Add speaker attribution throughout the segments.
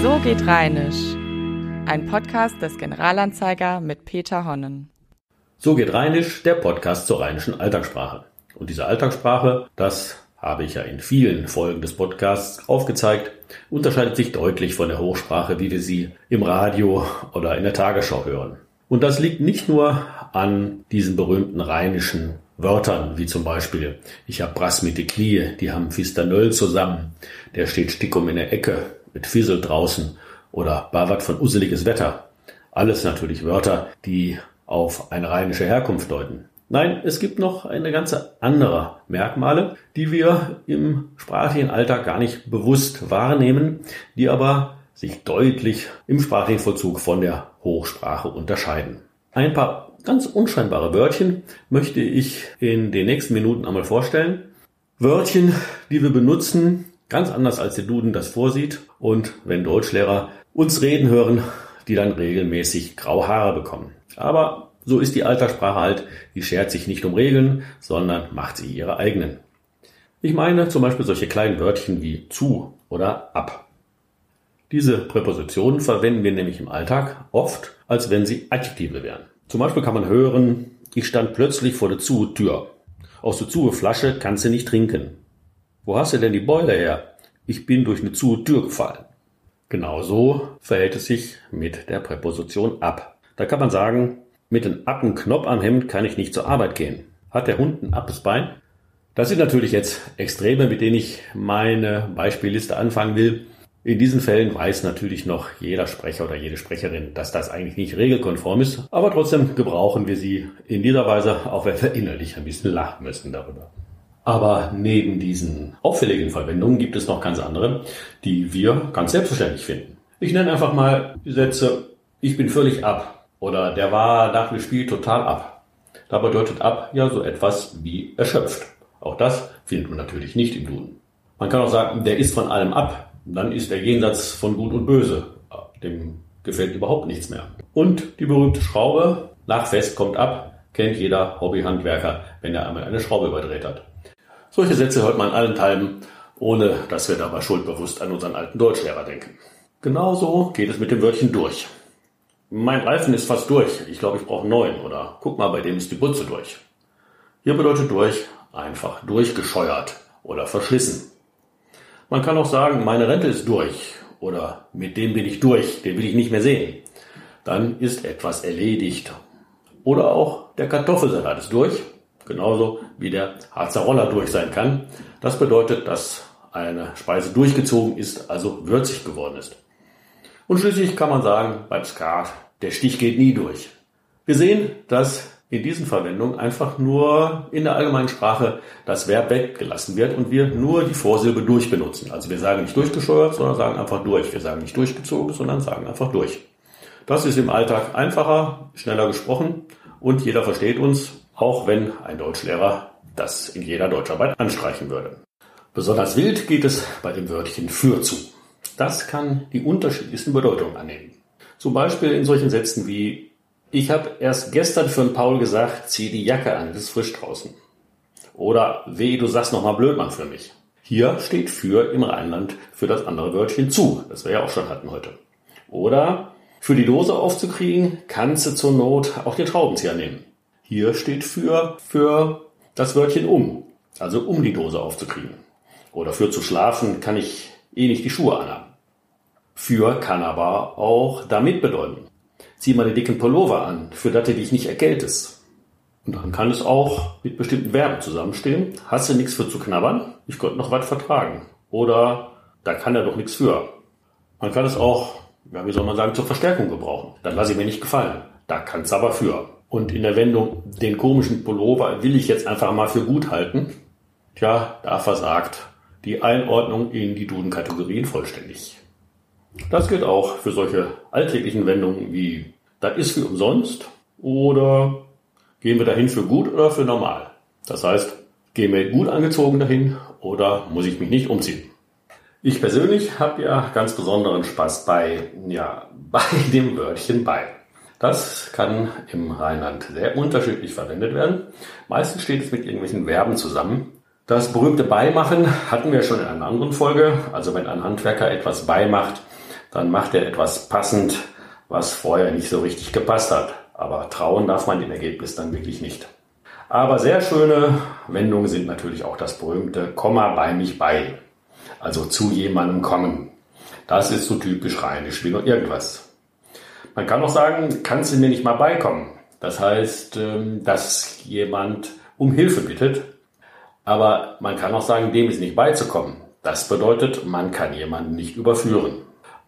Speaker 1: So geht Rheinisch. Ein Podcast des Generalanzeiger mit Peter Honnen.
Speaker 2: So geht Rheinisch, der Podcast zur rheinischen Alltagssprache. Und diese Alltagssprache, das habe ich ja in vielen Folgen des Podcasts aufgezeigt, unterscheidet sich deutlich von der Hochsprache, wie wir sie im Radio oder in der Tagesschau hören. Und das liegt nicht nur an diesen berühmten rheinischen Wörtern, wie zum Beispiel, ich hab Brass mit die Knie, die haben Fistanöll zusammen, der steht stickum in der Ecke, mit Fissel draußen oder Bavat von useliges Wetter. Alles natürlich Wörter, die auf eine rheinische Herkunft deuten. Nein, es gibt noch eine ganze andere Merkmale, die wir im sprachlichen Alltag gar nicht bewusst wahrnehmen, die aber sich deutlich im sprachlichen Vollzug von der Hochsprache unterscheiden. Ein paar ganz unscheinbare Wörtchen möchte ich in den nächsten Minuten einmal vorstellen. Wörtchen, die wir benutzen, ganz anders als der Duden das vorsieht und wenn Deutschlehrer uns reden hören, die dann regelmäßig graue Haare bekommen. Aber so ist die Alterssprache halt, die schert sich nicht um Regeln, sondern macht sie ihre eigenen. Ich meine zum Beispiel solche kleinen Wörtchen wie zu oder ab. Diese Präpositionen verwenden wir nämlich im Alltag oft, als wenn sie Adjektive wären. Zum Beispiel kann man hören, ich stand plötzlich vor der Zu-Tür. Aus der Zu-Flasche kannst du nicht trinken. Wo hast du denn die Beule her? Ich bin durch eine Zu-Tür gefallen. Genauso verhält es sich mit der Präposition ab. Da kann man sagen, mit dem appen Knopf am Hemd kann ich nicht zur Arbeit gehen. Hat der Hund ein appes Bein? Das sind natürlich jetzt Extreme, mit denen ich meine Beispielliste anfangen will. In diesen Fällen weiß natürlich noch jeder Sprecher oder jede Sprecherin, dass das eigentlich nicht regelkonform ist, aber trotzdem gebrauchen wir sie in dieser Weise, auch wenn wir innerlich ein bisschen lachen müssen darüber. Aber neben diesen auffälligen Verwendungen gibt es noch ganz andere, die wir ganz selbstverständlich finden. Ich nenne einfach mal die Sätze, ich bin völlig ab, oder der war nach dem Spiel total ab. Da bedeutet ab ja so etwas wie erschöpft. Auch das findet man natürlich nicht im Duden. Man kann auch sagen, der ist von allem ab. Dann ist der Jenseits von Gut und Böse. Dem gefällt überhaupt nichts mehr. Und die berühmte Schraube, nach Fest kommt ab, kennt jeder Hobbyhandwerker, wenn er einmal eine Schraube überdreht hat. Solche Sätze hört man allenthalben, ohne dass wir dabei schuldbewusst an unseren alten Deutschlehrer denken. Genauso geht es mit dem Wörtchen durch. Mein Reifen ist fast durch. Ich glaube, ich brauche neuen. Oder guck mal, bei dem ist die Butze durch. Hier bedeutet durch einfach durchgescheuert oder verschlissen. Man kann auch sagen, meine Rente ist durch oder mit dem bin ich durch, den will ich nicht mehr sehen. Dann ist etwas erledigt. Oder auch der Kartoffelsalat ist durch, genauso wie der Harzer Roller durch sein kann. Das bedeutet, dass eine Speise durchgezogen ist, also würzig geworden ist. Und schließlich kann man sagen, beim Skat, der Stich geht nie durch. Wir sehen, dass in diesen Verwendungen einfach nur in der allgemeinen Sprache das Verb weggelassen wird und wir nur die Vorsilbe durch benutzen. Also wir sagen nicht durchgescheuert, sondern sagen einfach durch. Wir sagen nicht durchgezogen, sondern sagen einfach durch. Das ist im Alltag einfacher, schneller gesprochen und jeder versteht uns, auch wenn ein Deutschlehrer das in jeder Deutscharbeit anstreichen würde. Besonders wild geht es bei dem Wörtchen für zu. Das kann die unterschiedlichsten Bedeutungen annehmen. Zum Beispiel in solchen Sätzen wie Ich habe erst gestern für den Paul gesagt, zieh die Jacke an, es ist frisch draußen. Oder Weh, du sagst nochmal Blödmann für mich. Hier steht für im Rheinland für das andere Wörtchen zu, das wir ja auch schon hatten heute. Oder für die Dose aufzukriegen, kannst du zur Not auch den Schraubenzieher nehmen. Hier steht für für das Wörtchen um, also um die Dose aufzukriegen. Oder für zu schlafen kann ich eh nicht die Schuhe anhaben. Für kann aber auch damit bedeuten. Zieh mal den dicken Pullover an, für das du dich nicht erkältest. Und dann kann es auch mit bestimmten Verben zusammenstehen. Hast du nichts für zu knabbern? Ich konnte noch was vertragen. Oder da kann er doch nichts für. Man kann es auch, ja, wie soll man sagen, zur Verstärkung gebrauchen. Dann lasse ich mir nicht gefallen. Da kann es aber für. Und in der Wendung, den komischen Pullover will ich jetzt einfach mal für gut halten. Tja, da versagt die Einordnung in die Duden-Kategorien vollständig. Das gilt auch für solche alltäglichen Wendungen wie das ist für umsonst oder gehen wir dahin für gut oder für normal. Das heißt, gehen wir gut angezogen dahin oder muss ich mich nicht umziehen. Ich persönlich habe ja ganz besonderen Spaß bei, ja, bei dem Wörtchen bei. Das kann im Rheinland sehr unterschiedlich verwendet werden. Meistens steht es mit irgendwelchen Verben zusammen. Das berühmte Beimachen hatten wir schon in einer anderen Folge. Also wenn ein Handwerker etwas beimacht, dann macht er etwas passend, was vorher nicht so richtig gepasst hat. Aber trauen darf man dem Ergebnis dann wirklich nicht. Aber sehr schöne Wendungen sind natürlich auch das berühmte Komma bei mich bei. Also zu jemandem kommen. Das ist so typisch rheinisch wie nur irgendwas. Man kann auch sagen, kannst du mir nicht mal beikommen? Das heißt, ähm, dass jemand um Hilfe bittet. Aber man kann auch sagen, dem ist nicht beizukommen. Das bedeutet, man kann jemanden nicht überführen.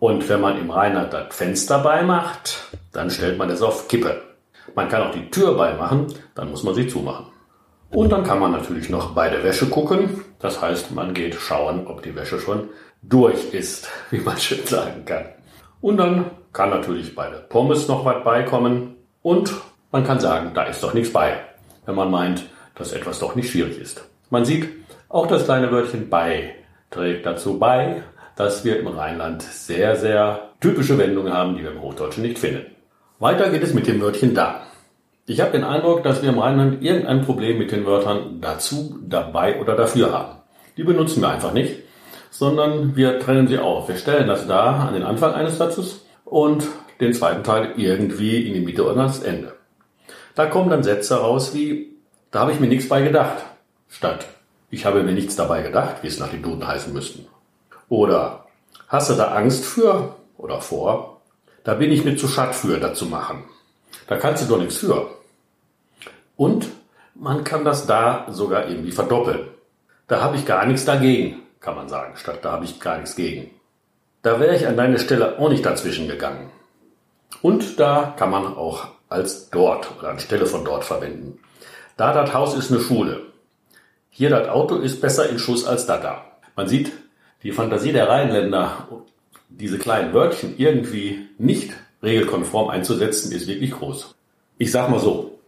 Speaker 2: Und wenn man im Rheinland das Fenster beimacht, dann stellt man es auf Kippe. Man kann auch die Tür beimachen, dann muss man sie zumachen. Und dann kann man natürlich noch bei der Wäsche gucken. Das heißt, man geht schauen, ob die Wäsche schon durch ist, wie man schön sagen kann. Und dann kann natürlich bei der Pommes noch was beikommen. Und man kann sagen, da ist doch nichts bei, wenn man meint, dass etwas doch nicht schwierig ist. Man sieht, auch das kleine Wörtchen bei trägt dazu bei, dass wir im Rheinland sehr, sehr typische Wendungen haben, die wir im Hochdeutschen nicht finden. Weiter geht es mit dem Wörtchen da. Ich habe den Eindruck, dass wir im Rheinland irgendein Problem mit den Wörtern dazu, dabei oder dafür haben. Die benutzen wir einfach nicht, sondern wir trennen sie auf. Wir stellen das da an den Anfang eines Satzes und den zweiten Teil irgendwie in die Mitte oder ans Ende. Da kommen dann Sätze raus wie, da habe ich mir nichts bei gedacht, statt ich habe mir nichts dabei gedacht, wie es nach dem Duden heißen müssten. Oder hast du da Angst für oder vor? Da bin ich mir zu schad für, das zu machen. Da kannst du doch nichts für. Und man kann das da sogar irgendwie verdoppeln. Da habe ich gar nichts dagegen, kann man sagen, statt da habe ich gar nichts gegen. Da wäre ich an deine Stelle auch nicht dazwischen gegangen. Und da kann man auch als dort oder anstelle von dort verwenden. Da das Haus ist eine Schule. Hier das Auto ist besser in Schuss als da da. Man sieht, die Fantasie der Rheinländer diese kleinen Wörtchen irgendwie nicht regelkonform einzusetzen, ist wirklich groß. Ich sag mal so,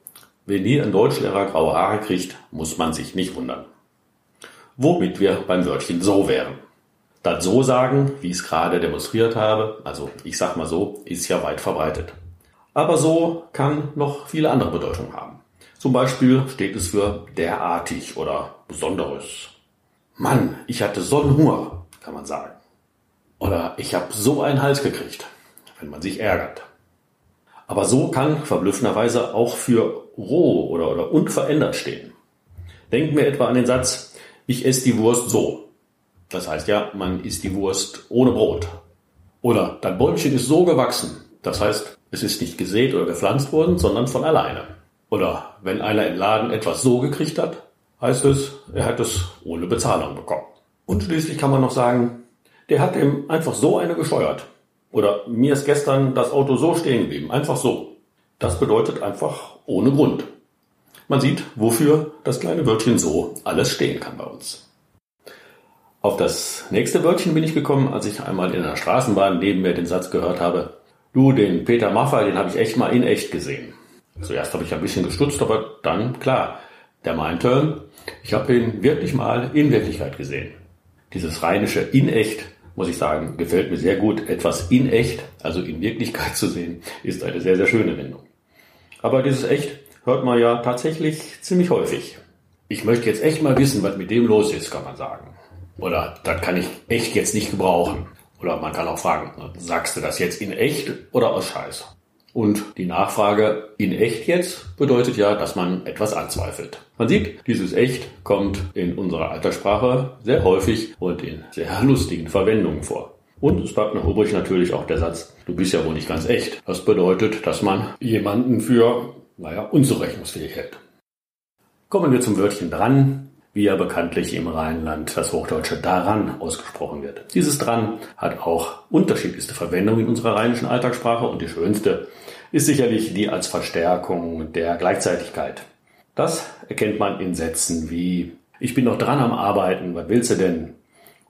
Speaker 2: wenn hier ein Deutschlehrer graue Haare kriegt, muss man sich nicht wundern. Womit wir beim Wörtchen so wären. Das so sagen, wie ich es gerade demonstriert habe, also ich sag mal so, ist ja weit verbreitet. Aber so kann noch viele andere Bedeutungen haben. Zum Beispiel steht es für derartig oder besonderes. Mann, ich hatte so einen Hunger, kann man sagen. Oder ich habe so einen Hals gekriegt, wenn man sich ärgert. Aber so kann verblüffenderweise auch für roh oder, oder unverändert stehen. Denken wir etwa an den Satz, ich esse die Wurst so. Das heißt ja, man isst die Wurst ohne Brot. Oder dein Bäumchen ist so gewachsen. Das heißt, es ist nicht gesät oder gepflanzt worden, sondern von alleine. Oder wenn einer im Laden etwas so gekriegt hat, heißt es, er hat es ohne Bezahlung bekommen. Und schließlich kann man noch sagen, der hat ihm einfach so eine gescheuert. Oder mir ist gestern das Auto so stehen geblieben. Einfach so. Das bedeutet einfach ohne Grund. Man sieht, wofür das kleine Wörtchen so alles stehen kann bei uns. Auf das nächste Wörtchen bin ich gekommen, als ich einmal in einer Straßenbahn neben mir den Satz gehört habe, du, den Peter Maffay, den habe ich echt mal in echt gesehen. Zuerst habe ich ein bisschen gestutzt, aber dann, klar, der meinte, ich habe ihn wirklich mal in Wirklichkeit gesehen. Dieses rheinische in echt muss ich sagen, gefällt mir sehr gut. Etwas in echt, also in Wirklichkeit zu sehen, ist eine sehr, sehr schöne Wendung. Aber dieses echt hört man ja tatsächlich ziemlich häufig. Ich möchte jetzt echt mal wissen, was mit dem los ist, kann man sagen. Oder das kann ich echt jetzt nicht gebrauchen. Oder man kann auch fragen, sagst du das jetzt in echt oder aus Scheiß? Und die Nachfrage in echt jetzt bedeutet ja, dass man etwas anzweifelt. Man sieht, dieses echt kommt in unserer Alterssprache sehr häufig und in sehr lustigen Verwendungen vor. Und es bleibt noch übrig natürlich auch der Satz, du bist ja wohl nicht ganz echt. Das bedeutet, dass man jemanden für, naja, unzurechnungsfähig hält. Kommen wir zum Wörtchen dran, wie ja bekanntlich im Rheinland das Hochdeutsche daran ausgesprochen wird. Dieses dran hat auch unterschiedlichste Verwendungen in unserer rheinischen Alltagssprache und die schönste ist sicherlich die als Verstärkung der Gleichzeitigkeit. Das erkennt man in Sätzen wie Ich bin noch dran am Arbeiten, was willst du denn?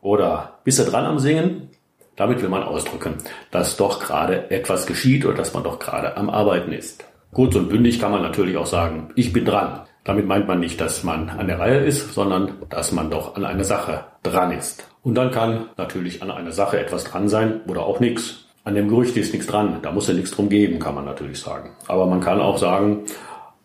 Speaker 2: Oder bist du dran am Singen? Damit will man ausdrücken, dass doch gerade etwas geschieht oder dass man doch gerade am Arbeiten ist. Kurz und bündig kann man natürlich auch sagen, ich bin dran. Damit meint man nicht, dass man an der Reihe ist, sondern dass man doch an einer Sache dran ist. Und dann kann natürlich an einer Sache etwas dran sein oder auch nichts. An dem Gerücht ist nichts dran, da muss ja nichts drum geben, kann man natürlich sagen. Aber man kann auch sagen,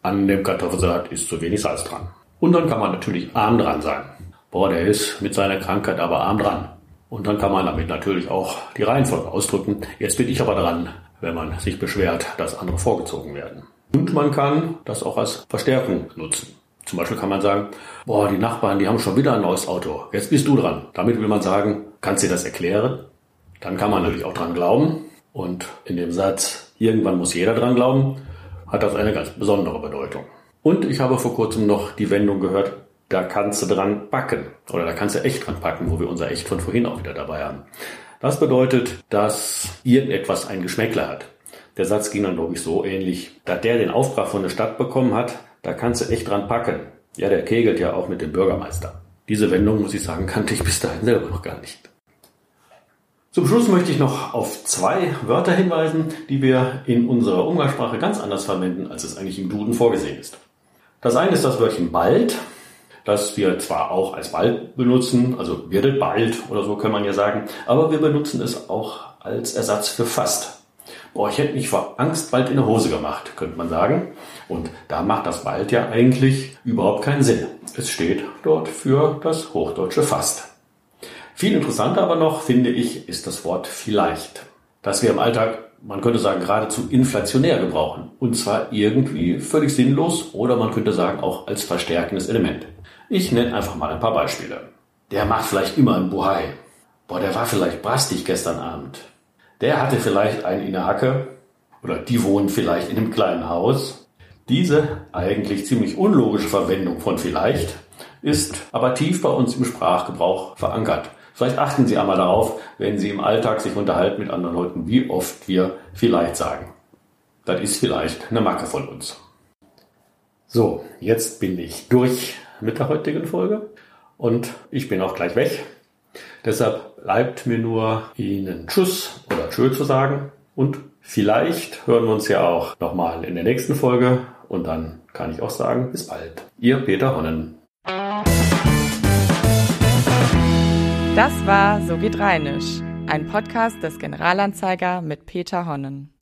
Speaker 2: an dem Kartoffelsalat ist zu wenig Salz dran. Und dann kann man natürlich arm dran sein. Boah, der ist mit seiner Krankheit aber arm dran. Und dann kann man damit natürlich auch die Reihenfolge ausdrücken. Jetzt bin ich aber dran, wenn man sich beschwert, dass andere vorgezogen werden. Und man kann das auch als Verstärkung nutzen. Zum Beispiel kann man sagen, boah, die Nachbarn, die haben schon wieder ein neues Auto. Jetzt bist du dran. Damit will man sagen, kannst du dir das erklären? Dann kann man natürlich auch dran glauben. Und in dem Satz, irgendwann muss jeder dran glauben, hat das eine ganz besondere Bedeutung. Und ich habe vor kurzem noch die Wendung gehört, da kannst du dran packen. Oder da kannst du echt dran packen, wo wir unser Echt von vorhin auch wieder dabei haben. Das bedeutet, dass irgendetwas ein Geschmäckler hat. Der Satz ging dann, glaube ich, so ähnlich. Da der den Auftrag von der Stadt bekommen hat, da kannst du echt dran packen. Ja, der kegelt ja auch mit dem Bürgermeister. Diese Wendung, muss ich sagen, kannte ich bis dahin selber noch gar nicht. Zum Schluss möchte ich noch auf zwei Wörter hinweisen, die wir in unserer Umgangssprache ganz anders verwenden, als es eigentlich im Duden vorgesehen ist. Das eine ist das Wörtchen bald, das wir zwar auch als bald benutzen, also werdet bald oder so kann man ja sagen, aber wir benutzen es auch als Ersatz für fast. Boah, ich hätte mich vor Angst bald in eine Hose gemacht, könnte man sagen. Und da macht das bald ja eigentlich überhaupt keinen Sinn. Es steht dort für das hochdeutsche fast. Viel interessanter aber noch, finde ich, ist das Wort vielleicht. Das wir im Alltag, man könnte sagen, geradezu inflationär gebrauchen. Und zwar irgendwie völlig sinnlos oder man könnte sagen auch als verstärkendes Element. Ich nenne einfach mal ein paar Beispiele. Der macht vielleicht immer einen Buhai. Boah, der war vielleicht brastig gestern Abend. Der hatte vielleicht einen in der Hacke oder die wohnen vielleicht in einem kleinen Haus. Diese eigentlich ziemlich unlogische Verwendung von vielleicht ist aber tief bei uns im Sprachgebrauch verankert. Vielleicht achten Sie einmal darauf, wenn Sie im Alltag sich unterhalten mit anderen Leuten, wie oft wir vielleicht sagen. Das ist vielleicht eine Macke von uns. So, jetzt bin ich durch mit der heutigen Folge und ich bin auch gleich weg. Deshalb bleibt mir nur Ihnen Tschüss oder Tschö zu sagen und vielleicht hören wir uns ja auch nochmal in der nächsten Folge und dann kann ich auch sagen, bis bald. Ihr Peter Honnen.
Speaker 1: Das war So geht Rheinisch, ein Podcast des Generalanzeiger mit Peter Honnen.